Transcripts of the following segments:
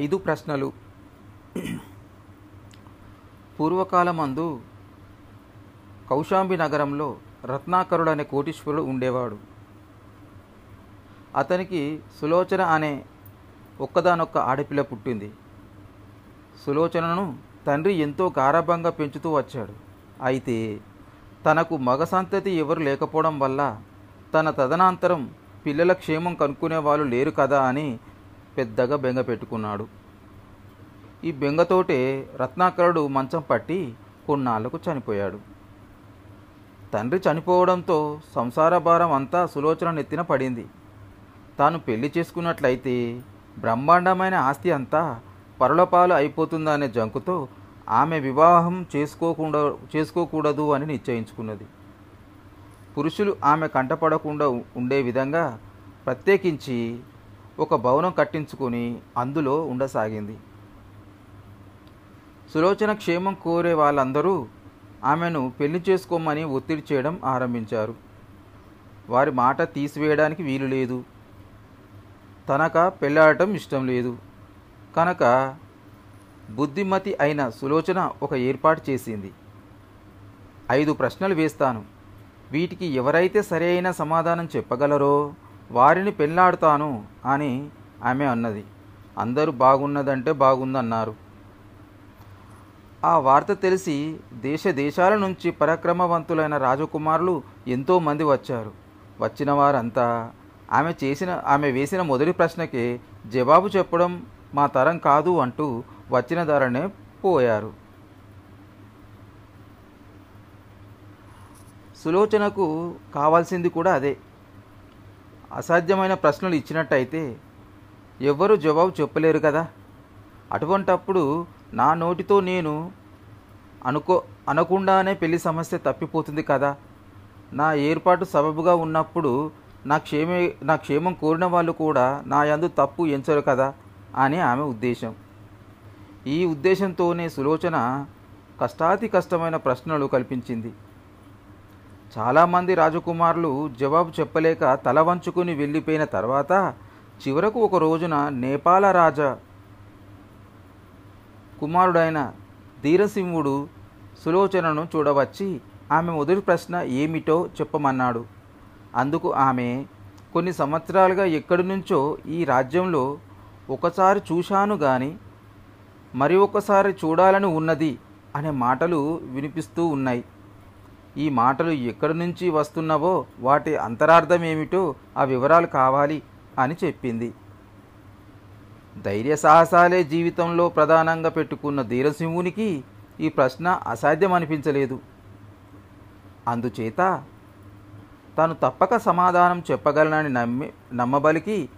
ఐదు ప్రశ్నలు. పూర్వకాలమందు కౌశాంబి నగరంలో రత్నాకరుడు అనే కోటీశ్వరుడు ఉండేవాడు. అతనికి సులోచన అనే ఒక్కదానొక్క ఆడపిల్ల పుట్టింది. సులోచనను తండ్రి ఎంతో గారాభంగా పెంచుతూ వచ్చాడు. అయితే తనకు మగ సంతతి ఎవరు లేకపోవడం వల్ల తన తదనంతరం పిల్లల క్షేమం కనుక్కునే వాళ్ళు లేరు కదా అని పెద్దగా బెంగ పెట్టుకున్నాడు. ఈ బెంగతోటే రత్నాకరుడు మంచం పట్టి కొన్నాళ్ళకు చనిపోయాడు. తండ్రి చనిపోవడంతో సంసార భారం అంతా సులోచన నెత్తిన పడింది. తాను పెళ్ళి చేసుకున్నట్లయితే బ్రహ్మాండమైన ఆస్తి అంతా పరులపాలు అయిపోతుందనే జంకుతో ఆమె వివాహం చేసుకోకుండా చేసుకోకూడదు అని నిశ్చయించుకున్నది. పురుషులు ఆమె కంటపడకుండా ఉండే విధంగా ప్రత్యేకించి ఒక భవనం కట్టించుకొని అందులో ఉండసాగింది. సులోచన క్షేమం కోరే వాళ్ళందరూ ఆమెను పెళ్ళి చేసుకోమని ఒత్తిడి చేయడం ఆరంభించారు. వారి మాట తీసివేయడానికి వీలు లేదు. తనక పెళ్ళాడటం ఇష్టం లేదు. కనుక బుద్ధిమతి అయిన సులోచన ఒక ఏర్పాటు చేసింది. ఐదు ప్రశ్నలు వేస్తాను. వీటికి ఎవరైతే సరైన సమాధానం చెప్పగలరో వారిని పెళ్ళాడుతాను అని ఆమె అన్నది. అందరూ బాగున్నదంటే బాగుందన్నారు. ఆ వార్త తెలిసి దేశ దేశాల నుంచి పరాక్రమవంతులైన రాజకుమారులు ఎంతోమంది వచ్చారు. వచ్చిన వారంతా ఆమె చేసిన ఆమె వేసిన మొదటి ప్రశ్నకే జవాబు చెప్పడం మా తరం కాదు అంటూ వచ్చిన ధరనే పోయారు. సులోచనకు కావాల్సింది కూడా అదే. అసాధ్యమైన ప్రశ్నలు ఇచ్చినట్టయితే ఎవ్వరూ జవాబు చెప్పలేరు కదా. అటువంటప్పుడు నా నోటితో నేను అనుకో అనకుండానే పెళ్ళి సమస్య తప్పిపోతుంది కదా. నా ఏర్పాటు సబబుగా ఉన్నప్పుడు నా క్షేమే నా క్షేమం కోరిన వాళ్ళు కూడా నా యందు తప్పు ఎంచరు కదా అని ఆమె ఉద్దేశం. ఈ ఉద్దేశంతోనే సులోచన కష్టాతి కష్టమైన ప్రశ్నలు కల్పించింది. చాలామంది రాజకుమారులు జవాబు చెప్పలేక తల వంచుకుని వెళ్ళిపోయిన తర్వాత చివరకు ఒక రోజున నేపాల రాజా కుమారుడైన ధీరసింహుడు సులోచనను చూడవచ్చి ఆమె మొదటి ప్రశ్న ఏమిటో చెప్పమన్నాడు. అందుకు ఆమె కొన్ని సంవత్సరాలుగా ఎక్కడి నుంచో ఈ రాజ్యంలో ఒకసారి చూశాను గాని మరి ఒకసారి చూడాలని ఉన్నది అనే మాటలు వినిపిస్తూ ఉన్నాయి. ఈ మాటలు ఎక్కడి నుంచి వస్తున్నవో వాటి అంతరార్థం ఏమిటో ఆ వివరాలు కావాలి అని చెప్పింది. ధైర్య సాహసాలే జీవితంలో ప్రధానంగా పెట్టుకున్న ధీరసింహునికి ఈ ప్రశ్న అసాధ్యం అనిపించలేదు అందుచేత తాను తప్పక సమాధానం చెప్పగలనని నమ్మి నమ్మబలికి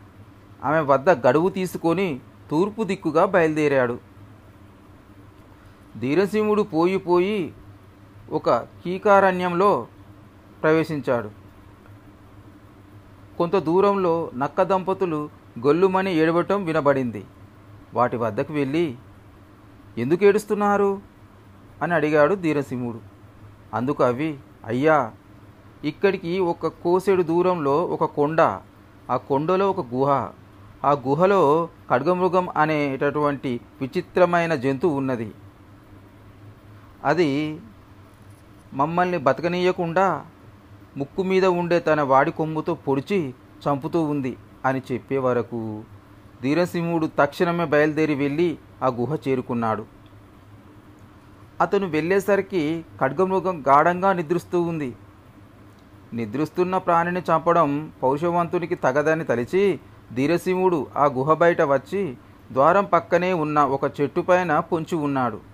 ఆమె వద్ద గడువు తీసుకొని తూర్పు దిక్కుగా బయలుదేరాడు. ధీరసింహుడు పోయి పోయి ఒక కీకారణ్యంలో ప్రవేశించాడు. కొంత దూరంలో నక్క దంపతులు గొల్లుమని ఏడవటం వినబడింది. వాటి వద్దకు వెళ్ళి ఎందుకు ఏడుస్తున్నారు? అని అడిగాడు ధీరసింహుడు. అందుకు అవి అయ్యా ఇక్కడికి ఒక కోసేడు దూరంలో ఒక కొండ ఆ కొండలో ఒక గుహ. ఆ గుహలో ఖడ్గమృగం అనేటటువంటి విచిత్రమైన జంతువు ఉన్నది. అది మమ్మల్ని బతకనీయకుండా ముక్కు మీద ఉండే తన వాడి కొమ్ముతో పొడిచి చంపుతూ ఉంది అని చెప్పే వరకు ధీరసింహుడు తక్షణమే బయలుదేరి వెళ్ళి ఆ గుహ చేరుకున్నాడు. అతను వెళ్ళేసరికి ఖడ్గమృగం గాఢంగా నిద్రిస్తూ ఉంది. నిద్రిస్తున్న ప్రాణిని చంపడం పౌషవంతునికి తగదని తలిచి ధీరసింహుడు ఆ గుహ బయట వచ్చి ద్వారం పక్కనే ఉన్న ఒక చెట్టు పైన పొంచి ఉన్నాడు.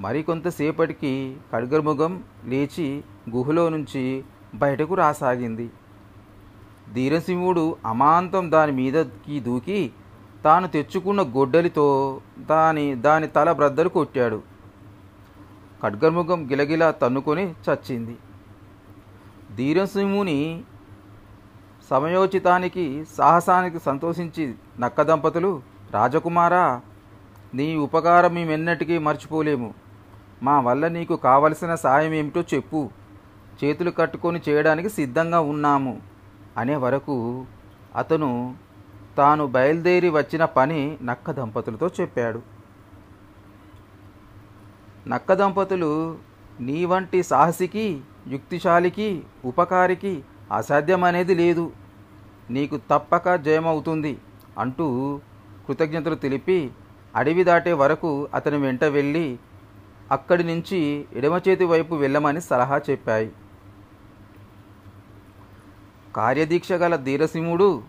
మరికొంతసేపటికి ఖడ్గమృగం లేచి గుహలో నుంచి బయటకు రాసాగింది. ధీరసింహుడు అమాంతం దాని మీదకి దూకి తాను తెచ్చుకున్న గొడ్డలితో దాని దాని తల బ్రద్దలు కొట్టాడు. ఖడ్గమృగం గిలగిలా తన్నుకొని చచ్చింది. ధీరసింహుని సమయోచితానికి సాహసానికి సంతోషించి నక్క దంపతులు రాజకుమారా నీ ఉపకారం మేమెన్నటికీ మర్చిపోలేము. మా వల్ల నీకు కావలసిన సాయం ఏమిటో చెప్పు. చేతులు కట్టుకొని చేయడానికి సిద్ధంగా ఉన్నాము. అనే వరకు అతను తాను బయలుదేరి వచ్చిన పని నక్క దంపతులతో చెప్పాడు. నక్క దంపతులు నీ వంటి సాహసికి యుక్తిశాలికి ఉపకారికి అసాధ్యమనేది లేదు. నీకు తప్పక జయమవుతుంది అంటూ కృతజ్ఞతలు తెలిపి అడవి దాటే వరకు అతని వెంట వెళ్ళి అక్కడి నుంచి ఎడమ చేతి వైపు వెళ్ళమని సలహా చెప్పాయి. కార్యదీక్ష గల ధీరసింహుడు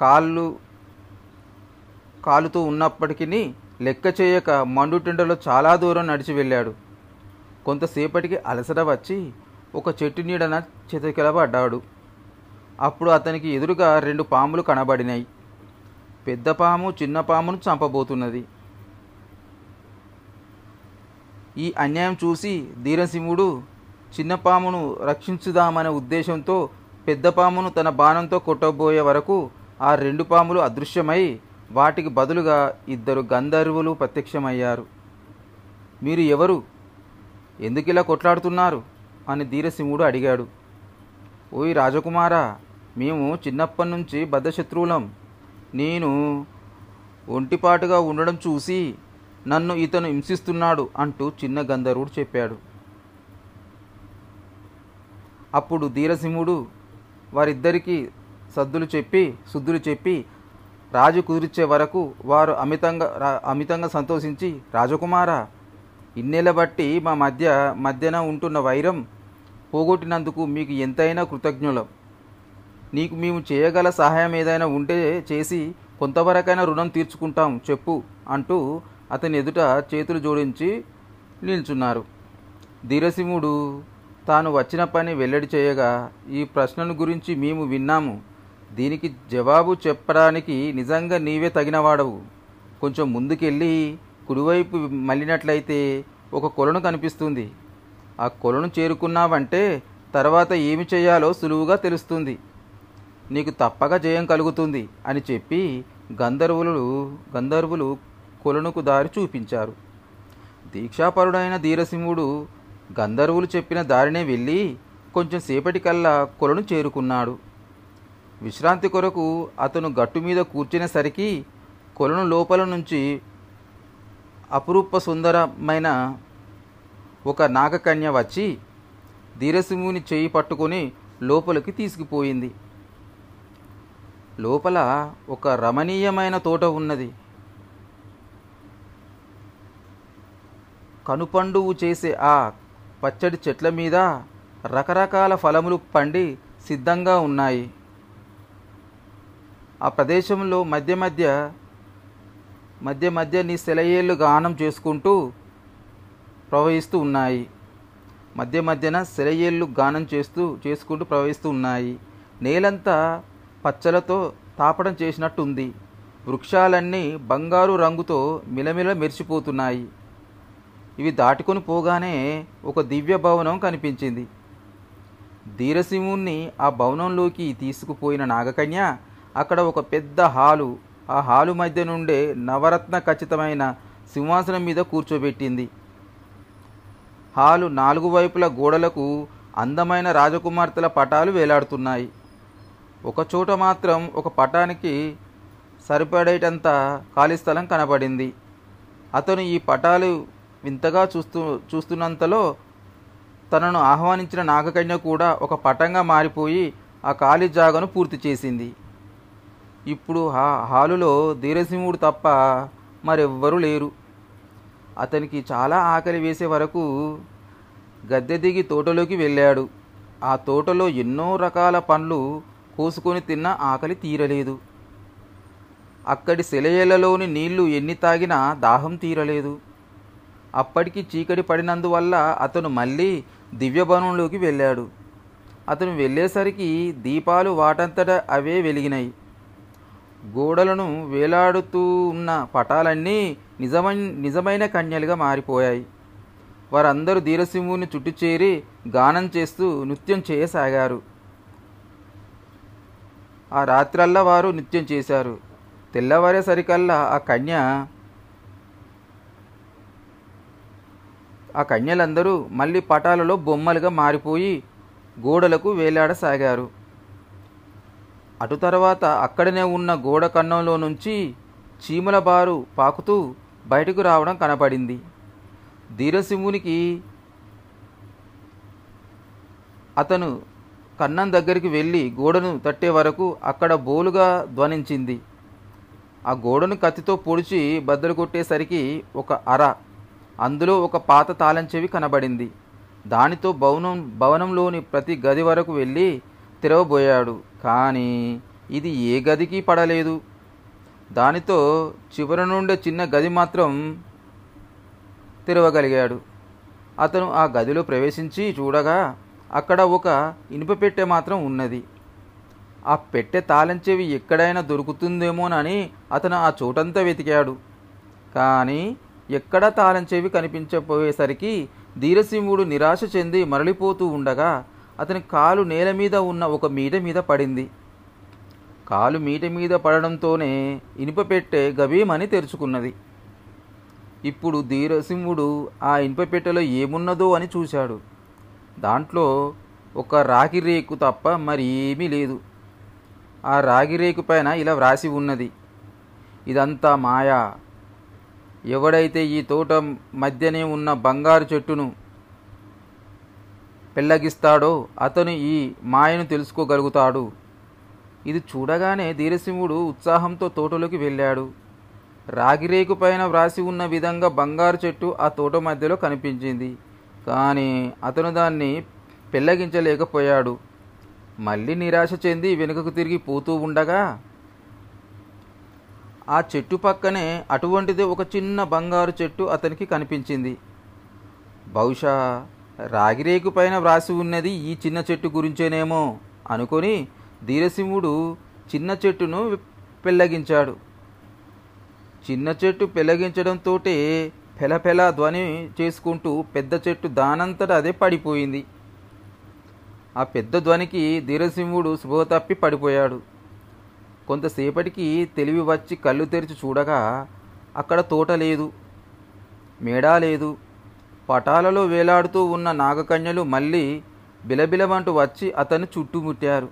కాళ్ళు కాలుతూ ఉన్నప్పటికీ లెక్క చేయక మండుటెండలో చాలా దూరం నడిచి వెళ్ళాడు. కొంతసేపటికి అలసట వచ్చి ఒక చెట్టు నీడన చితకిలబడ్డాడు. అప్పుడు అతనికి ఎదురుగా రెండు పాములు కనబడినాయి పెద్ద పాము చిన్న పామును చంపబోతున్నది. ఈ అన్యాయం చూసి ధీరసింహుడు చిన్న పామును రక్షించుదామనే ఉద్దేశంతో పెద్ద పామును తన బాణంతో కొట్టబోయే వరకు ఆ రెండు పాములు అదృశ్యమై వాటికి బదులుగా ఇద్దరు గంధర్వులు ప్రత్యక్షమయ్యారు. మీరు ఎవరు? ఎందుకిలా కొట్లాడుతున్నారు? అని ధీరసింహుడు అడిగాడు. ఓయ్ రాజకుమారా మేము చిన్నప్పటి నుంచి బద్ధశత్రువులం. నేను ఒంటిపాటుగా ఉండడం చూసి నన్ను ఇతను హింసిస్తున్నాడు అంటూ చిన్న గంధర్వుడు చెప్పాడు. అప్పుడు ధీరసింహుడు వారిద్దరికీ సద్దులు చెప్పి శుద్ధులు చెప్పి రాజు కుదిర్చే వరకు వారు అమితంగా రా- అమితంగా సంతోషించి రాజకుమార ఇన్నేళ్ళ బట్టి మా మధ్య మధ్యన ఉంటున్న వైరం పోగొట్టినందుకు మీకు ఎంతైనా కృతజ్ఞులం. నీకు మేము చేయగల సహాయం ఏదైనా ఉంటే చేసి కొంతవరకైనా రుణం తీర్చుకుంటాం చెప్పు అంటూ అతని ఎదుట చేతులు జోడించి నిల్చున్నారు. ధీరసింహుడు తాను వచ్చిన పని వెల్లడి చేయగా ఈ ప్రశ్నను గురించి మేము విన్నాము. దీనికి జవాబు చెప్పడానికి నిజంగా నీవే తగినవాడవు. కొంచెం ముందుకెళ్ళి కుడివైపు మళ్ళినట్లయితే ఒక కొలను కనిపిస్తుంది. ఆ కొలను చేరుకున్నావంటే తర్వాత ఏమి చేయాలో సులువుగా తెలుస్తుంది. నీకు తప్పక జయం కలుగుతుంది అని చెప్పి గంధర్వులు గంధర్వులు కొలనుకు దారి చూపించారు. దీక్షాపరుడైన ధీరసింహుడు గంధర్వులు చెప్పిన దారినే వెళ్ళి కొంచెం సేపటికల్లా కొలను చేరుకున్నాడు. విశ్రాంతి కొరకు అతను గట్టు మీద కూర్చునేసరికి కొలను లోపల నుంచి అపురూప సుందరమైన ఒక నాగకన్య వచ్చి ధీరసింహుని చేయి పట్టుకొని లోపలికి తీసుకుపోయింది. లోపల ఒక రమణీయమైన తోట ఉన్నది. కనుపండువు చేసే ఆ పచ్చడి చెట్ల మీద రకరకాల ఫలములు పండి సిద్ధంగా ఉన్నాయి. ఆ ప్రదేశంలో మధ్య మధ్య మధ్య మధ్య నీ సెలయేళ్ళు గానం చేసుకుంటూ ప్రవహిస్తూ ఉన్నాయి. మధ్య మధ్యన సెలయేళ్ళు గానం చేస్తూ చేసుకుంటూ ప్రవహిస్తూ ఉన్నాయి. నేలంతా పచ్చలతో తాపడం చేసినట్టుంది. వృక్షాలన్నీ బంగారు రంగుతో మిలమిల మెరిసిపోతున్నాయి. ఇవి దాటుకొని పోగానే ఒక దివ్య భవనం కనిపించింది. ధీరసింహుణ్ణి ఆ భవనంలోకి తీసుకుపోయిన నాగకన్య అక్కడ ఒక పెద్ద హాలు ఆ హాలు మధ్య నుండే నవరత్న ఖచ్చితమైన సింహాసనం మీద కూర్చోబెట్టింది. హాలు నాలుగు వైపుల గోడలకు అందమైన రాజకుమార్తెల పటాలు వేలాడుతున్నాయి. ఒకచోట మాత్రం ఒక పటానికి సరిపడేటంత ఖాళీ స్థలం కనబడింది. అతను ఈ పటాలు వింతగా చూస్తూ చూస్తున్నంతలో తనను ఆహ్వానించిన నాగకన్య కూడా ఒక పటంగా మారిపోయి ఆ ఖాళీ జాగను పూర్తి చేసింది. ఇప్పుడు ఆ హాలులో ధీరసింహుడు తప్ప మరెవ్వరూ లేరు. అతనికి చాలా ఆకలి వేసే వరకు గద్దె దిగి తోటలోకి వెళ్ళాడు. ఆ తోటలో ఎన్నో రకాల పండ్లు కోసుకొని తిన్న ఆకలి తీరలేదు. అక్కడి శిలయలలోని నీళ్ళు ఎన్ని తాగినా దాహం తీరలేదు. అప్పటికి చీకటి పడినందువల్ల అతను మళ్ళీ దివ్యభవనంలోకి వెళ్ళాడు. అతను వెళ్ళేసరికి దీపాలు వాటంతట అవే వెలిగినాయి గోడలను వేలాడుతూ ఉన్న పటాలన్నీ నిజమైన నిజమైన కన్యలుగా మారిపోయాయి. వారందరూ ధీరసింహుని చుట్టూ చేరి గానం చేస్తూ నృత్యం చేయసాగారు. ఆ రాత్రల్లా వారు నృత్యం చేశారు. తెల్లవారేసరికల్లా ఆ కన్య ఆ కన్యలందరూ మళ్ళీ పటాలలో బొమ్మలుగా మారిపోయి గోడలకు వేలాడసాగారు. అటు తర్వాత అక్కడనే ఉన్న గోడ కన్నంలో నుంచి చీమల బారు పాకుతూ బయటకు రావడం కనపడింది. ధీరసింహునికి అతను కన్నం దగ్గరికి వెళ్ళి గోడను తట్టే వరకు అక్కడ బోలుగా ధ్వనించింది. ఆ గోడను కత్తితో పొడిచి బద్దలు కొట్టేసరికి ఒక అర అందులో ఒక పాత తాళం చెవి కనబడింది. దానితో భవనం భవనంలోని ప్రతి గది వరకు వెళ్ళి తెరవబోయాడు. కానీ ఇది ఏ గదికి పడలేదు. దానితో చివరి నుండి చిన్న గది మాత్రం తెరవగలిగాడు. అతను ఆ గదిలో ప్రవేశించి చూడగా అక్కడ ఒక ఇనుప పెట్టె మాత్రం ఉన్నది. ఆ పెట్టె తాళం చెవి ఎక్కడైనా దొరుకుతుందేమోనని అతను ఆ చోటంతా వెతికాడు. కానీ ఎక్కడా తాళం చెవి కనిపించపోయేసరికి ధీరసింహుడు నిరాశ చెంది మరలిపోతూ ఉండగా అతని కాలు నేల మీద ఉన్న ఒక మీట మీద పడింది. కాలు మీట మీద పడడంతోనే ఇనుప పెట్టె గభీమని తెరుచుకున్నది. ఇప్పుడు ధీరసింహుడు ఆ ఇనుప పెట్టెలో ఏమున్నదో అని చూశాడు. దాంట్లో ఒక రాగి రేకు తప్ప మరి ఏమీ లేదు. ఆ రాగి రేకు పైన ఇలా వ్రాసి ఉన్నది. ఇదంతా మాయా. ఎవడైతే ఈ తోట మధ్యనే ఉన్న బంగారు చెట్టును పెళ్ళగిస్తాడో అతను ఈ మాయను తెలుసుకోగలుగుతాడు. ఇది చూడగానే ధీరసింహుడు ఉత్సాహంతో తోటలోకి వెళ్ళాడు. రాగిరేకు పైన వ్రాసి ఉన్న విధంగా బంగారు చెట్టు ఆ తోట మధ్యలో కనిపించింది. కానీ అతను దాన్ని పెళ్ళగించలేకపోయాడు మళ్ళీ నిరాశ చెంది వెనుకకు తిరిగి పోతూ ఉండగా ఆ చెట్టు పక్కనే అటువంటిదే ఒక చిన్న బంగారు చెట్టు అతనికి కనిపించింది. బహుశా రాగిరేకు పైన వ్రాసి ఉన్నది ఈ చిన్న చెట్టు గురించేనేమో అనుకొని ధీరసింహుడు చిన్న చెట్టును పెళ్ళగించాడు. చిన్న చెట్టు పెళ్ళగించడంతో పెలపెల ధ్వని చేసుకుంటూ పెద్ద చెట్టు దానంతట అదే పడిపోయింది. ఆ పెద్ద ధ్వనికి ధీరసింహుడు శుభతప్పి తప్పి పడిపోయాడు. కొంతసేపటికి తెలివి వచ్చి కళ్ళు తెరిచి చూడగా అక్కడ తోట లేదు మేడా లేదు. పటాలలో వేలాడుతూ ఉన్న నాగకన్యలు మళ్ళీ బిలబిలమంటూ వచ్చి అతన్ని చుట్టుముట్టారు.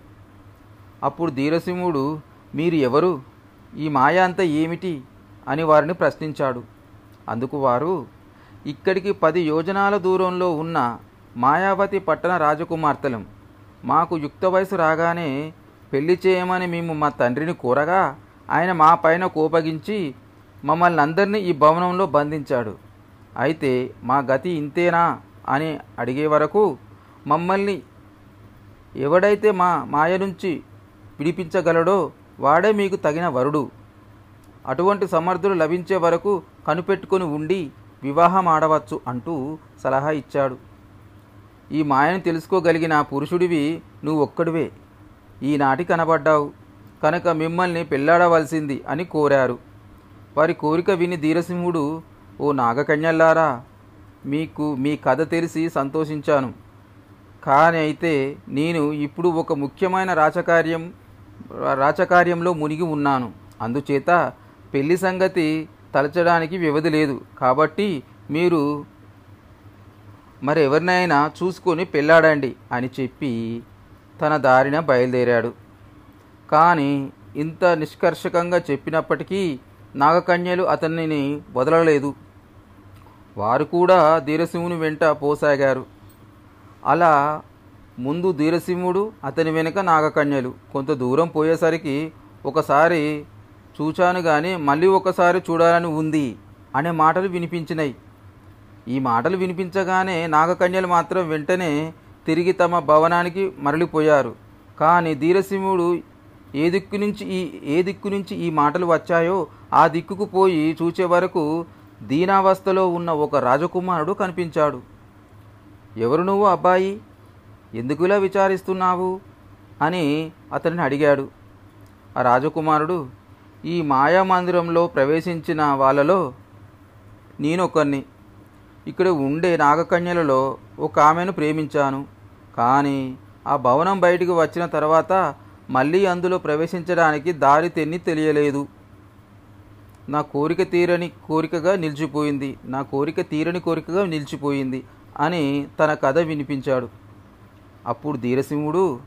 అప్పుడు ధీరసింహుడు మీరు ఎవరు? ఈ మాయ అంతా ఏమిటి? అని వారిని ప్రశ్నించాడు. అందుకు వారు ఇక్కడికి పది యోజనాల దూరంలో ఉన్న మాయావతి పట్టణ రాజకుమార్తెలం. మాకు యుక్త వయసు రాగానే పెళ్ళి చేయమని మేము మా తండ్రిని కోరగా ఆయన మా పైన కోపగించి మమ్మల్ని అందరినీ ఈ భవనంలో బంధించాడు. అయితే మా గతి ఇంతేనా అని అడిగే వరకు మమ్మల్ని ఎవడైతే మా మాయ నుంచి విడిపించగలడో వాడే మీకు తగిన వరుడు. అటువంటి సమర్థులు లభించే వరకు కనిపెట్టుకొని ఉండి వివాహం ఆడవచ్చు అంటూ సలహా ఇచ్చాడు. ఈ మాయను తెలుసుకోగలిగిన పురుషుడివి నువ్వు ఒక్కడివే ఈనాటి కనబడ్డావు. కనుక మిమ్మల్ని పెళ్ళాడవలసింది అని కోరారు. వారి కోరిక విని ధీరసింహుడు ఓ నాగకన్యల్లారా మీకు మీ కథ తెలిసి సంతోషించాను. కానీ అయితే నేను ఇప్పుడు ఒక ముఖ్యమైన రాచకార్యం రాచకార్యంలో మునిగి ఉన్నాను. అందుచేత పెళ్ళి సంగతి తలచడానికి వ్యవధి లేదు. కాబట్టి మీరు మరెవరినైనా చూసుకొని పెళ్ళాడండి అని చెప్పి తన దారిన బయలుదేరాడు. కానీ ఇంత నిష్కర్షకంగా చెప్పినప్పటికీ నాగకన్యలు అతనిని వదలలేదు. వారు కూడా ధీరసింహుని వెంట పోసాగారు. అలా ముందు ధీరసింహుడు అతని వెనుక నాగకన్యలు. కొంత దూరం పోయేసరికి ఒకసారి చూచాను కానీ మళ్ళీ ఒకసారి చూడాలని ఉంది అనే మాటలు వినిపించినాయి ఈ మాటలు వినిపించగానే నాగకన్యలు మాత్రం వెంటనే తిరిగి తమ భవనానికి మరలిపోయారు కానీ ధీరసింహుడు ఏ దిక్కు నుంచి ఈ ఏ దిక్కు నుంచి ఈ మాటలు వచ్చాయో ఆ దిక్కుకు పోయి చూచే వరకు దీనావస్థలో ఉన్న ఒక రాజకుమారుడు కనిపించాడు. ఎవరు నువ్వు అబ్బాయి? ఎందుకులా విచారిస్తున్నావు? అని అతనిని అడిగాడు. ఆ రాజకుమారుడు ఈ మాయా మందిరంలో ప్రవేశించిన వాళ్ళలో నేనొకరిని. ఇక్కడ ఉండే నాగకన్యలలో ఒక ఆమెను ప్రేమించాను. కానీ ఆ భవనం బయటికి వచ్చిన తర్వాత మళ్ళీ అందులో ప్రవేశించడానికి దారి తెన్ని తెలియలేదు. నా కోరిక తీరని కోరికగా నిలిచిపోయింది. నా కోరిక తీరని కోరికగా నిలిచిపోయింది అని తన కథ వినిపించాడు. అప్పుడు ధీరసింహుడు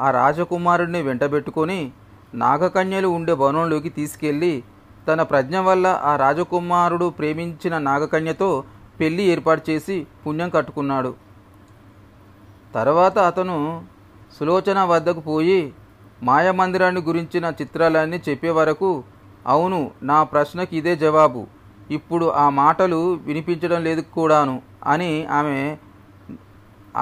ఆ రాజకుమారుడిని వెంటబెట్టుకొని నాగకన్యలు ఉండే భవనంలోకి తీసుకెళ్ళి తన ప్రజ్ఞ వల్ల ఆ రాజకుమారుడు ప్రేమించిన నాగకన్యతో పెళ్ళి ఏర్పాటు చేసి పుణ్యం కట్టుకున్నాడు. తర్వాత అతను సులోచన వద్దకు పోయి మాయామందిరాన్ని గురించిన చిత్రాలన్నీ చెప్పే వరకు అవును నా ప్రశ్నకి ఇదే జవాబు. ఇప్పుడు ఆ మాటలు వినిపించడం లేదు కూడాను అని ఆమె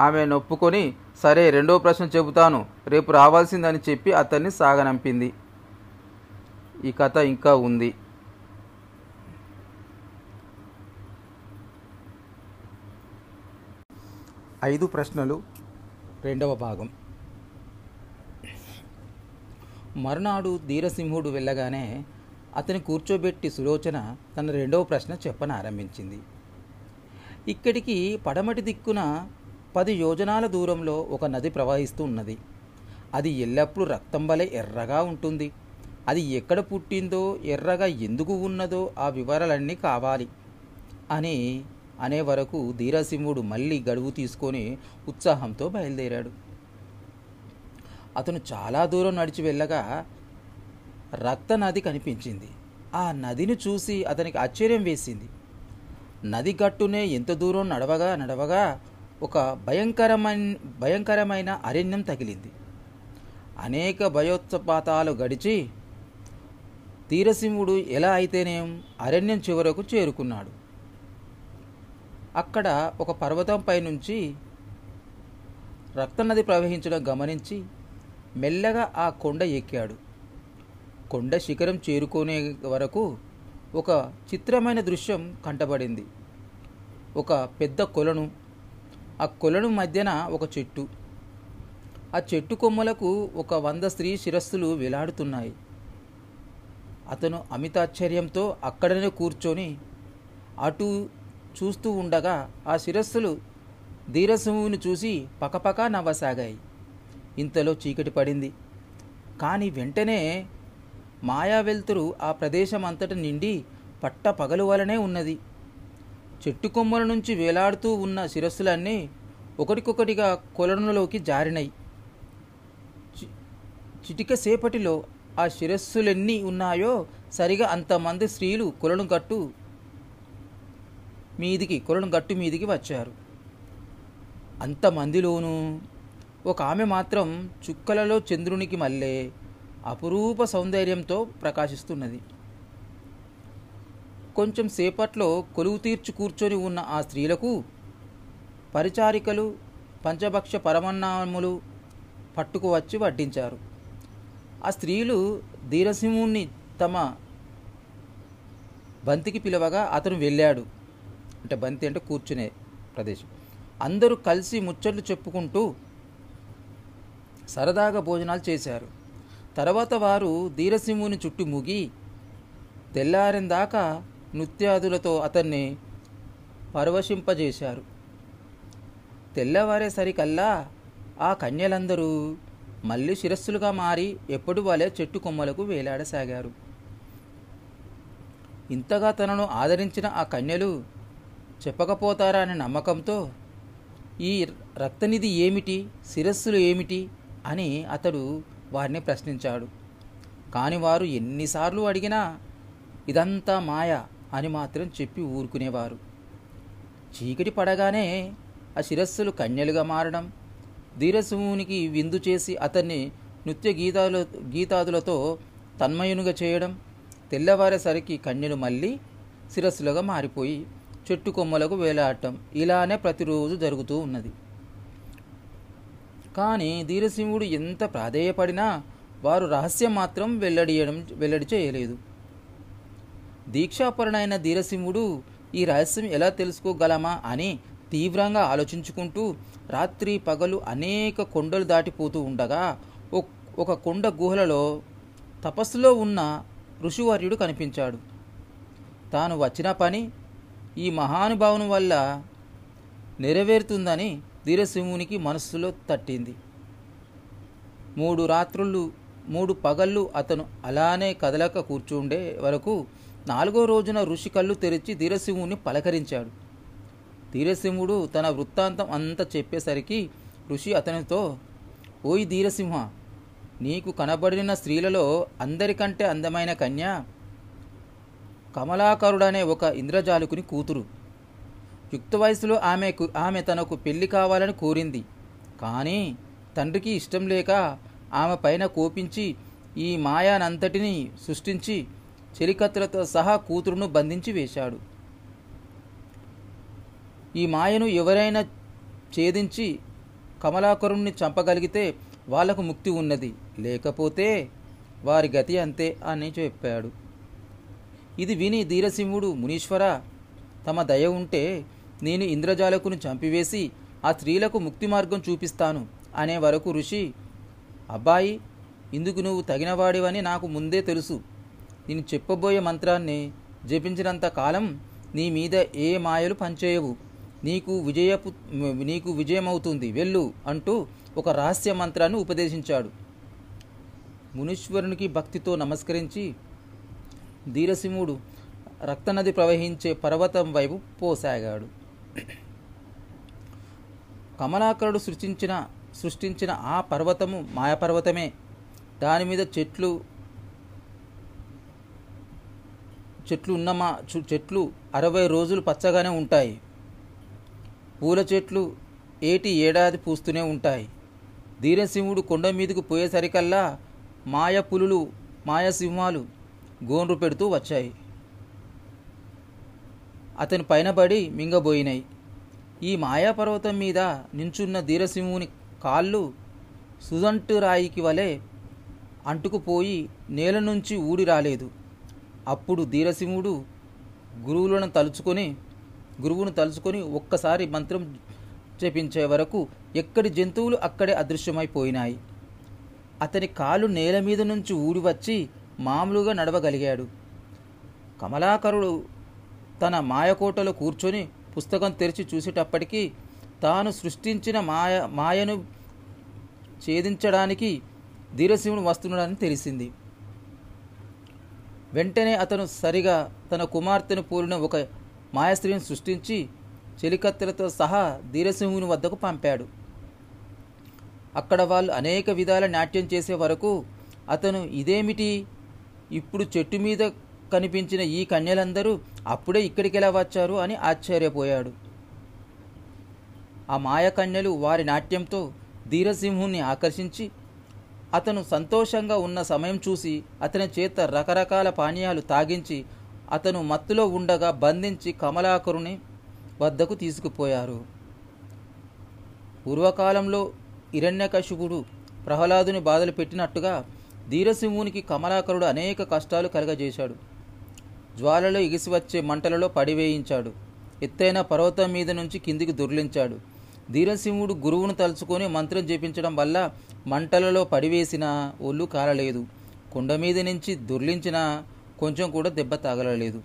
ఆమె నొప్పుకొని సరే రెండో ప్రశ్న చెబుతాను. రేపు రావాల్సిందని చెప్పి అతన్ని సాగనంపింది. ఈ కథ ఇంకా ఉంది. ఐదు ప్రశ్నలు రెండవ భాగం. మరునాడు ధీరసింహుడు వెళ్ళగానే అతని కూర్చోబెట్టి సులోచన తన రెండవ ప్రశ్న చెప్పనారంభించింది. ఇక్కడికి పడమటి దిక్కున పది యోజనాల దూరంలో ఒక నది ప్రవహిస్తూ ఉన్నది. అది ఎల్లప్పుడూ రక్తం వలె ఎర్రగా ఉంటుంది. అది ఎక్కడ పుట్టిందో ఎర్రగా ఎందుకు ఉన్నదో ఆ వివరాలన్నీ కావాలి అని అనే వరకు ధీరసింహుడు మళ్ళీ గడువు తీసుకొని ఉత్సాహంతో బయలుదేరాడు. అతను చాలా దూరం నడిచి వెళ్ళగా రక్త నది కనిపించింది. ఆ నదిని చూసి అతనికి ఆశ్చర్యం వేసింది. నది గట్టునే ఎంత దూరం నడవగా నడవగా ఒక భయంకరమైన భయంకరమైన అరణ్యం తగిలింది. అనేక భయోత్సపాతాలు గడిచి తీరసింహుడు ఎలా అయితేనేం అరణ్యం చివరకు చేరుకున్నాడు. అక్కడ ఒక పర్వతంపై నుంచి రక్తనది ప్రవహించడం గమనించి మెల్లగా ఆ కొండ ఎక్కాడు. కొండ శిఖరం చేరుకునే వరకు ఒక చిత్రమైన దృశ్యం కంటబడింది. ఒక పెద్ద కొలను. ఆ కొలను మధ్యన ఒక చెట్టు. ఆ చెట్టు కొమ్మలకు ఒక వంద స్త్రీ శిరస్సులు వేలాడుతున్నాయి. అతను అమితాశ్చర్యంతో అక్కడనే కూర్చొని అటు చూస్తూ ఉండగా ఆ శిరస్సులు ధీరసింహుని చూసి పకపక నవ్వసాగాయి. ఇంతలో చీకటి పడింది. కానీ వెంటనే మాయా వెలుతురు ఆ ప్రదేశం అంతటి నిండి పట్ట పగలు వలనే ఉన్నది. చెట్టు కొమ్మల నుంచి వేలాడుతూ ఉన్న శిరస్సులన్నీ ఒకటికొకటిగా కొలనులోకి జారినాయి చి- చిటిక సేపటిలో ఆ శిరస్సులెన్ని ఉన్నాయో సరిగా అంతమంది స్త్రీలు కొలను కట్టు మీదికి కొలను గట్టు మీదికి వచ్చారు. అంతమందిలోనూ ఒక ఆమె మాత్రం చుక్కలలో చంద్రునికి మల్లే అపురూప సౌందర్యంతో ప్రకాశిస్తున్నది. కొంచెం సేపట్లో కొలువు తీర్చి కూర్చొని ఉన్న ఆ స్త్రీలకు పరిచారికలు పంచభక్ష పరమన్నాములు పట్టుకు వచ్చి వడ్డించారు. ఆ స్త్రీలు ధీరసింహుణ్ణి తమ బంతికి పిలవగా అతను వెళ్ళాడు. అంటే బంతి అంటే కూర్చునే ప్రదేశం. అందరూ కలిసి ముచ్చట్లు చెప్పుకుంటూ సరదాగా భోజనాలు చేశారు. తర్వాత వారు ధీరసింహుని చుట్టూ ముగి తెల్లారిందాకా నృత్యాదులతో అతన్ని పరవశింపజేశారు. తెల్లవారేసరికల్లా ఆ కన్యలందరూ మళ్ళీ శిరస్సులుగా మారి ఎప్పుడు వాళ్ళే చెట్టు కొమ్మలకు వేలాడసాగారు. ఇంతగా తనను ఆదరించిన ఆ కన్యలు చెప్పకపోతారా అనే నమ్మకంతో ఈ రక్తనిధి ఏమిటి శిరస్సులు ఏమిటి అని అతడు వారిని ప్రశ్నించాడు. కాని వారు ఎన్నిసార్లు అడిగినా ఇదంతా మాయ అని మాత్రం చెప్పి ఊరుకునేవారు. చీకటి పడగానే ఆ శిరస్సులు కన్యలుగా మారడం ధీరసింహునికి విందు చేసి అతన్ని నృత్య గీతాలు గీతాదులతో తన్మయునుగా చేయడం తెల్లవారేసరికి కన్యలు మళ్ళీ శిరస్సులుగా మారిపోయి చెట్టు కొమ్మలకు వేలాడటం ఇలానే ప్రతిరోజు జరుగుతూ ఉన్నది. కానీ ధీరసింహుడు ఎంత ప్రాధేయపడినా వారు రహస్యం మాత్రం వెల్లడియడం వెల్లడి చేయలేదు. దీక్షాపరుడైన ధీరసింహుడు ఈ రహస్యం ఎలా తెలుసుకోగలమా అని తీవ్రంగా ఆలోచించుకుంటూ రాత్రి పగలు అనేక కొండలు దాటిపోతూ ఉండగా ఒక కొండ గుహలలో తపస్సులో ఉన్న ఋషివర్యుడు కనిపించాడు. తాను వచ్చిన పని ఈ మహానుభావుని వల్ల నెరవేరుతుందని ధీరసింహునికి మనస్సులో తట్టింది. మూడు రాత్రులు మూడు పగళ్ళు అతను అలానే కదలక కూర్చుండే వరకు నాలుగో రోజున ఋషి కళ్ళు తెరిచి ధీరసింహుని పలకరించాడు. ధీరసింహుడు తన వృత్తాంతం అంతా చెప్పేసరికి ఋషి అతనితో ఓయ్ ధీరసింహ నీకు కనబడిన స్త్రీలలో అందరికంటే అందమైన కన్య కమలాకరుడనే ఒక ఇంద్రజాలుకుని కూతురు. యుక్త వయసులో ఆమెకు ఆమె తనకు పెళ్ళి కావాలని కోరింది. కానీ తండ్రికి ఇష్టం లేక ఆమె పైన కోపించి ఈ మాయానంతటిని సృష్టించి చెలికత్తులతో సహా కూతురును బంధించి వేశాడు. ఈ మాయను ఎవరైనా ఛేదించి కమలాకరుణ్ణి చంపగలిగితే వాళ్ళకు ముక్తి ఉన్నది. లేకపోతే వారి గతి అంతే అని చెప్పాడు. ఇది విని ధీరసింహుడు మునీశ్వర తమ దయ ఉంటే నేను ఇంద్రజాలకును చంపివేసి ఆ స్త్రీలకు ముక్తి మార్గం చూపిస్తాను అనే వరకు ఋషి అబ్బాయి ఇందుకు నువ్వు తగినవాడివని నాకు ముందే తెలుసు. నేను చెప్పబోయే మంత్రాన్ని జపించినంత కాలం నీ మీద ఏ మాయలు పనిచేయవు. నీకు విజయపు నీకు విజయమవుతుంది. వెళ్ళు అంటూ ఒక రహస్య మంత్రాన్ని ఉపదేశించాడు. మునీశ్వరునికి భక్తితో నమస్కరించి ధీరసింహుడు రక్తనది ప్రవహించే పర్వతం వైపు పోసాగాడు. కమలాకరుడు సృష్టించిన సృష్టించిన ఆ పర్వతము మాయపర్వతమే. దాని మీద చెట్లు చెట్లు ఉన్న మా చు- చెట్లు అరవై రోజులు పచ్చగానే ఉంటాయి. పూల చెట్లు ఏటి ఏడాది పూస్తూనే ఉంటాయి. ధీరసింహుడు కొండ మీదకు పోయేసరికల్లా మాయ పులులు మాయసింహాలు గోన్రు గోండ్రు పెడుతూ వచ్చాయి. అతని పైన పడి మింగబోయినాయి ఈ మాయాపర్వతం మీద నించున్న ధీరసింహుని కాళ్ళు సుజంటు రాయికి వలె అంటుకుపోయి నేల నుంచి ఊడి రాలేదు. అప్పుడు ధీరసింహుడు గురువులను తలుచుకొని గురువును తలుచుకొని ఒక్కసారి మంత్రం చేపించే వరకు ఎక్కడి జంతువులు అక్కడే అదృశ్యమైపోయినాయి. అతని కాలు నేల మీద నుంచి ఊడి వచ్చి మామూలుగా నడవగలిగాడు. కమలాకరుడు తన మాయకోటలో కూర్చొని పుస్తకం తెరిచి చూసేటప్పటికీ తాను సృష్టించిన మాయ మాయను ఛేదించడానికి ధీరసింహుడు వస్తున్నాడని తెలిసింది. వెంటనే అతను సరిగా తన కుమార్తెను పోలిన ఒక మాయస్త్రీని సృష్టించి చెలికత్తెలతో సహా ధీరసింహుని వద్దకు పంపాడు. అక్కడ వాళ్ళు అనేక విధాల నాట్యం చేసే వరకు అతను ఇదేమిటి? ఇప్పుడు చెట్టు మీద కనిపించిన ఈ కన్యలందరూ అప్పుడే ఇక్కడికి ఎలా వచ్చారు అని ఆశ్చర్యపోయాడు. ఆ మాయ కన్యలు వారి నాట్యంతో ధీరసింహుణ్ణి ఆకర్షించి అతను సంతోషంగా ఉన్న సమయం చూసి అతని చేత రకరకాల పానీయాలు తాగించి అతను మత్తులో ఉండగా బంధించి కమలాకరుని వద్దకు తీసుకుపోయారు. పూర్వకాలంలో హిరణ్యకశిపుడు ప్రహ్లాదుని బాధలు పెట్టినట్టుగా ధీరసింహునికి కమలాకరుడు అనేక కష్టాలు కలగజేశాడు. జ్వాలలో ఎగిసి వచ్చే మంటలలో పడివేయించాడు. ఎత్తైన పర్వతం మీద నుంచి కిందికి దుర్లించాడు. ధీరసింహుడు గురువును తలుచుకొని మంత్రం జపించడం వల్ల మంటలలో పడివేసిన ఒళ్ళు కాలలేదు. కొండ మీద నుంచి దుర్లించినా కొంచెం కూడా దెబ్బ తాగలలేదు.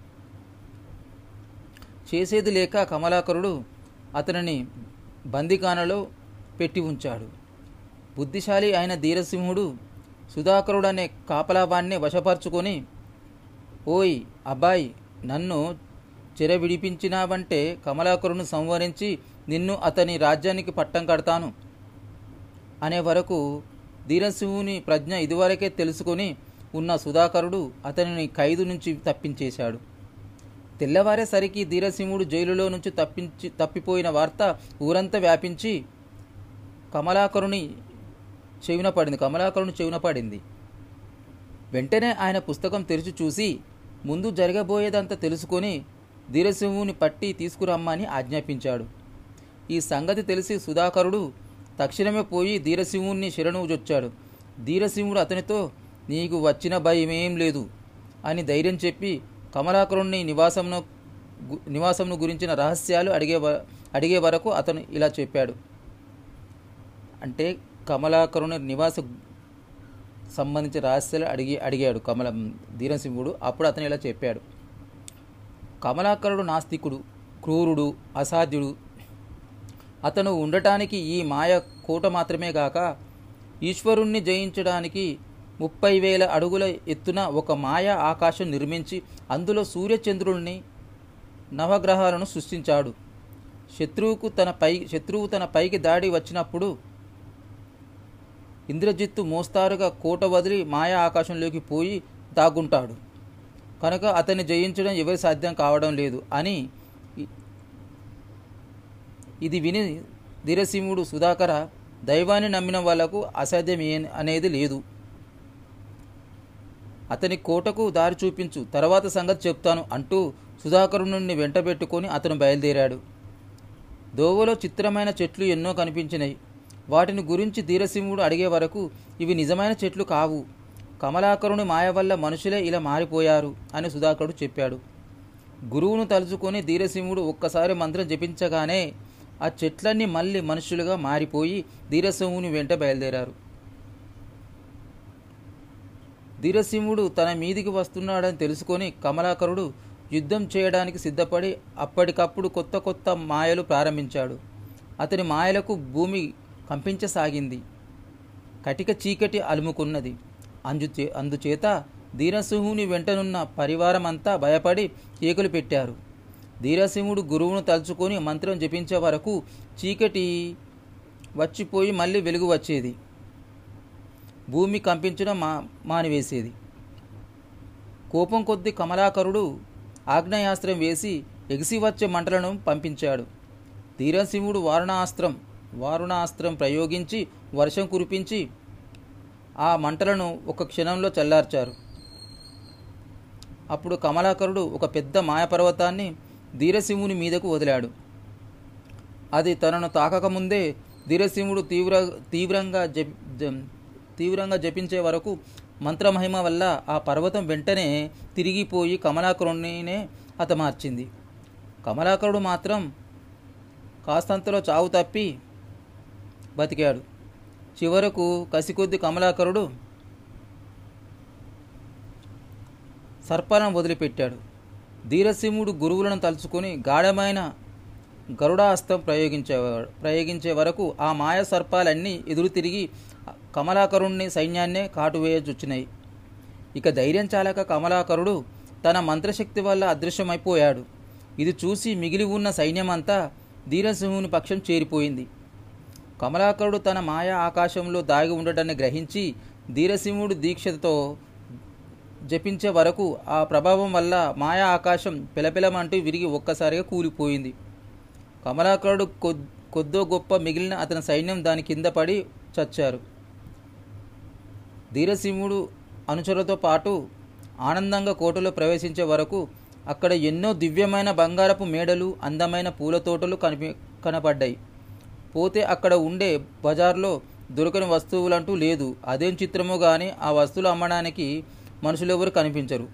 చేసేది లేక కమలాకరుడు అతనిని బందికానలో పెట్టి ఉంచాడు. బుద్ధిశాలి అయిన ధీరసింహుడు సుధాకరుడనే కాపలావాణ్ణి వశపరుచుకొని ఓయ్ అబ్బాయి నన్ను చెర విడిపించినావంటే కమలాకరును సంవరించి నిన్ను అతని రాజ్యానికి పట్టం కడతాను అనే వరకు ధీరసింహుని ప్రజ్ఞ ఇదివరకే తెలుసుకొని ఉన్న సుధాకరుడు అతనిని ఖైదు నుంచి తప్పించేశాడు. తెల్లవారేసరికి ధీరసింహుడు జైలులో నుంచి తప్పించి తప్పిపోయిన వార్త ఊరంతా వ్యాపించి కమలాకరుని చెవిన పడింది. కమలాకరుని చెవిన పడింది. వెంటనే ఆయన పుస్తకం తెరిచి చూసి ముందు జరగబోయేదంతా తెలుసుకొని ధీరసింహుని పట్టి తీసుకురమ్మని ఆజ్ఞాపించాడు. ఈ సంగతి తెలిసి సుధాకరుడు తక్షణమే పోయి ధీరసింహుణ్ణి శరణుజొచ్చాడు ధీరసింహుడు అతనితో నీకు వచ్చిన భయమేం లేదు అని ధైర్యం చెప్పి కమలాకరుణ్ణి నివాసంను నివాసంను గురించిన రహస్యాలు అడిగే వ- అడిగే వరకు అతను ఇలా చెప్పాడు. అంటే కమలాకరుని నివాస సంబంధించిన రహస్యాలు అడిగి అడిగాడు కమల ధీరసింహుడు. అప్పుడు అతను ఇలా చెప్పాడు. కమలాకరుడు నాస్తికుడు క్రూరుడు అసాధ్యుడు. అతను ఉండటానికి ఈ మాయ కూట మాత్రమే గాక ఈశ్వరుణ్ణి జయించడానికి ముప్పై వేల అడుగుల ఎత్తున ఒక మాయ ఆకాశం నిర్మించి అందులో సూర్యచంద్రుల్ని నవగ్రహాలను సృష్టించాడు. శత్రువుకు తన పై శత్రువు తన పైకి దాడి వచ్చినప్పుడు ఇంద్రజిత్తు మోస్తారుగా కోట వదిలి మాయా ఆకాశంలోకి పోయి దాగుంటాడు. కనుక అతన్ని జయించడం ఎవరి సాధ్యం కావడం లేదు అని ఇది విని ధీరసింహుడు సుధాకర దైవాన్ని నమ్మిన వాళ్ళకు అసాధ్యం అనేది లేదు. అతని కోటకు దారి చూపించు తర్వాత సంగతి చెప్తాను అంటూ సుధాకరుణ్ణి వెంటబెట్టుకొని అతను బయలుదేరాడు. దోవలో చిత్రమైన చెట్లు ఎన్నో కనిపించినాయి వాటిని గురించి ధీరసింహుడు అడిగే వరకు ఇవి నిజమైన చెట్లు కావు. కమలాకరుని మాయ వల్ల మనుషులే ఇలా మారిపోయారు అని సుధాకరుడు చెప్పాడు. గురువును తలుచుకొని ధీరసింహుడు ఒక్కసారి మంత్రం జపించగానే ఆ చెట్లన్నీ మళ్ళీ మనుషులుగా మారిపోయి ధీరసింహుని వెంట బయలుదేరారు. ధీరసింహుడు తన మీదికి వస్తున్నాడని తెలుసుకొని కమలాకరుడు యుద్ధం చేయడానికి సిద్ధపడి అప్పటికప్పుడు కొత్త కొత్త మాయలు ప్రారంభించాడు. అతని మాయలకు భూమి కంపించసాగింది. కటిక చీకటి అలుముకున్నది. అంజుచే అందుచేత ధీరసింహుని వెంటనున్న పరివారమంతా భయపడి కేకులు పెట్టారు. ధీరసింహుడు గురువును తలుచుకొని మంత్రం జపించే వరకు చీకటి వచ్చిపోయి మళ్ళీ వెలుగు వచ్చేది. భూమి కంపించడం మా మానివేసేది. కోపం కొద్ది కమలాకరుడు ఆగ్నేయాస్త్రం వేసి ఎగిసి వచ్చే మంటలను పంపించాడు. ధీరసింహుడు వారణాస్త్రం వారుణాస్త్రం ప్రయోగించి వర్షం కురిపించి ఆ మంటలను ఒక క్షణంలో చల్లార్చారు. అప్పుడు కమలాకరుడు ఒక పెద్ద మాయపర్వతాన్ని ధీరసింహుని మీదకు వదిలాడు. అది తనను తాకకముందే ధీరసింహుడు తీవ్ర తీవ్రంగా జప తీవ్రంగా జపించే వరకు మంత్రమహిమ వల్ల ఆ పర్వతం వెంటనే తిరిగిపోయి కమలాకరుణ్ణినే హతమార్చింది. కమలాకరుడు మాత్రం కాస్తంతలో చావు తప్పి బతికాడు. చివరకు కసికొద్ది కమలాకరుడు సర్పాలను వదిలిపెట్టాడు. ధీరసింహుడు గురువులను తలుచుకొని గాఢమైన గరుడాస్తం ప్రయోగించేవాడు ప్రయోగించే వరకు ఆ మాయ సర్పాలన్నీ ఎదురు తిరిగి కమలాకరుణ్ణి సైన్యాన్నే కాటువేయచుచ్చినాయి ఇక ధైర్యం చాలక కమలాకరుడు తన మంత్రశక్తి వల్ల అదృశ్యమైపోయాడు. ఇది చూసి మిగిలి ఉన్న సైన్యమంతా ధీరసింహుని పక్షం చేరిపోయింది. కమలాకరుడు తన మాయా ఆకాశంలో దాగి ఉండటాన్ని గ్రహించి ధీరసింహుడు దీక్షతో జపించే వరకు ఆ ప్రభావం వల్ల మాయా ఆకాశం పిలపిలమంటూ విరిగి ఒక్కసారిగా కూలిపోయింది. కమలాకరుడు కొద్ కొద్దో గొప్ప మిగిలిన అతని సైన్యం దాని కింద పడి చచ్చారు. ధీరసింహుడు అనుచరులతో పాటు ఆనందంగా కోటలో ప్రవేశించే వరకు అక్కడ ఎన్నో దివ్యమైన బంగారపు మేడలు అందమైన పూల తోటలు కనిపి కనపడ్డాయి. పోతే అక్కడ ఉండే బజార్లో దొరకని వస్తువులంటూ లేదు. అదేం చిత్రమో కానీ ఆ వస్తువులు అమ్మడానికి మనుషులెవరు కనిపించరు.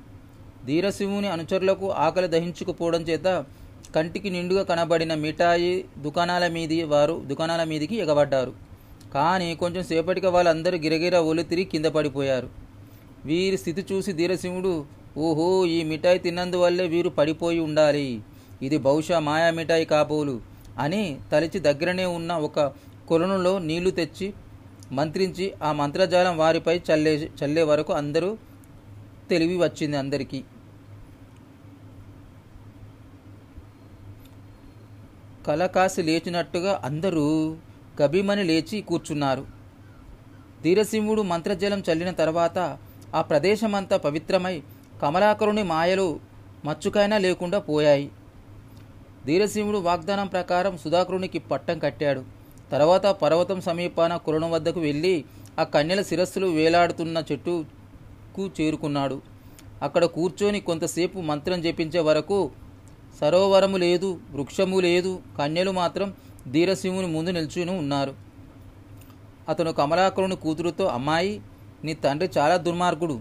ధీరశివుని అనుచరులకు ఆకలి దహించుకుపోవడం చేత కంటికి నిండుగా కనబడిన మిఠాయి దుకాణాల మీది వారు దుకాణాల మీదికి ఎగబడ్డారు. కానీ కొంచెం సేపటికి వాళ్ళందరూ గిరగిర ఒలి తిరిగి కింద పడిపోయారు. వీరి స్థితి చూసి ధీరసింహుడు ఓహో ఈ మిఠాయి తిన్నందువల్లే వీరు పడిపోయి ఉండాలి. ఇది బహుశా మాయా మిఠాయి కాబోలు. అని తలిచి దగ్గరనే ఉన్న ఒక కొలనులో నీళ్ళు తెచ్చి మంత్రించి ఆ మంత్రజాలం వారిపై చల్లే చల్లే వరకు అందరూ తెలివి వచ్చింది అందరికీ. కల కాసి లేచినట్టుగా అందరూ గభిమని లేచి కూర్చున్నారు. ధీరసింహుడు మంత్రజలం చల్లిన తర్వాత ఆ ప్రదేశమంతా పవిత్రమై కమలాకరుని మాయలు మచ్చుకైనా లేకుండా పోయాయి. ధీరసింహుడు వాగ్దానం ప్రకారం సుధాకరునికి పట్టం కట్టాడు. తర్వాత పర్వతం సమీపాన కులను వద్దకు వెళ్ళి ఆ కన్యల శిరస్సులు వేలాడుతున్న చెట్టుకు చేరుకున్నాడు. అక్కడ కూర్చొని కొంతసేపు మంత్రం జపించే వరకు సరోవరము లేదు వృక్షము లేదు కన్యలు మాత్రం ధీరసింహుని ముందు నిల్చుని ఉన్నారు. అతను కమలాకరుని కూతురుతో అమ్మాయి నీ తండ్రి చాలా దుర్మార్గుడు.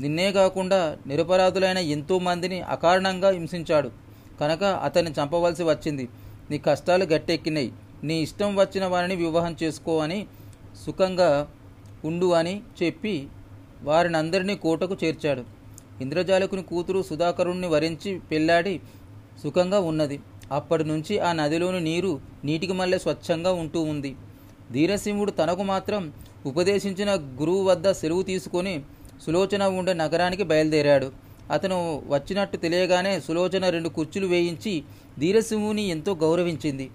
నిన్నే కాకుండా నిరపరాధులైన ఎంతో మందిని అకారణంగా హింసించాడు. కనుక అతన్ని చంపవలసి వచ్చింది. నీ కష్టాలు గట్టెక్కినాయి నీ ఇష్టం వచ్చిన వారిని వివాహం చేసుకో అని సుఖంగా ఉండు అని చెప్పి వారిని అందరినీ కోటకు చేర్చాడు. ఇంద్రజాలకుని కూతురు సుధాకరుణ్ణి వరించి పెళ్ళాడి సుఖంగా ఉన్నది. అప్పటి నుంచి ఆ నదిలోని నీరు నీటికి మళ్ళీ స్వచ్ఛంగా ఉంటూ ఉంది. ధీరసింహుడు తనకు మాత్రం ఉపదేశించిన గురువు వద్ద సెలవు తీసుకొని సులోచన ఉండే నగరానికి బయలుదేరాడు. అతను వచ్చినట్టు తెలియగానే సులోచన రెండు కుర్చీలు వేయించి ధీరసింహుని ఎంతో గౌరవించింది.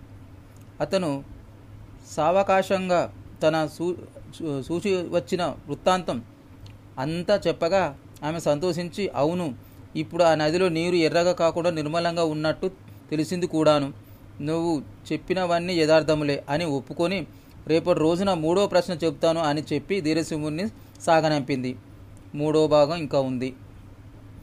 అతను సావకాశంగా తన సూ సూచి వచ్చిన వృత్తాంతం అంతా చెప్పగా ఆమె సంతోషించి అవును ఇప్పుడు ఆ నదిలో నీరు ఎర్రగా కాకుండా నిర్మలంగా ఉన్నట్టు తెలిసింది కూడాను. నువ్వు చెప్పినవన్నీ యథార్థములే అని ఒప్పుకొని రేపటి రోజున మూడో ప్రశ్న చెప్తాను అని చెప్పి ధీరసింహుని సాగనంపింది. మూడో భాగం ఇంకా ఉంది.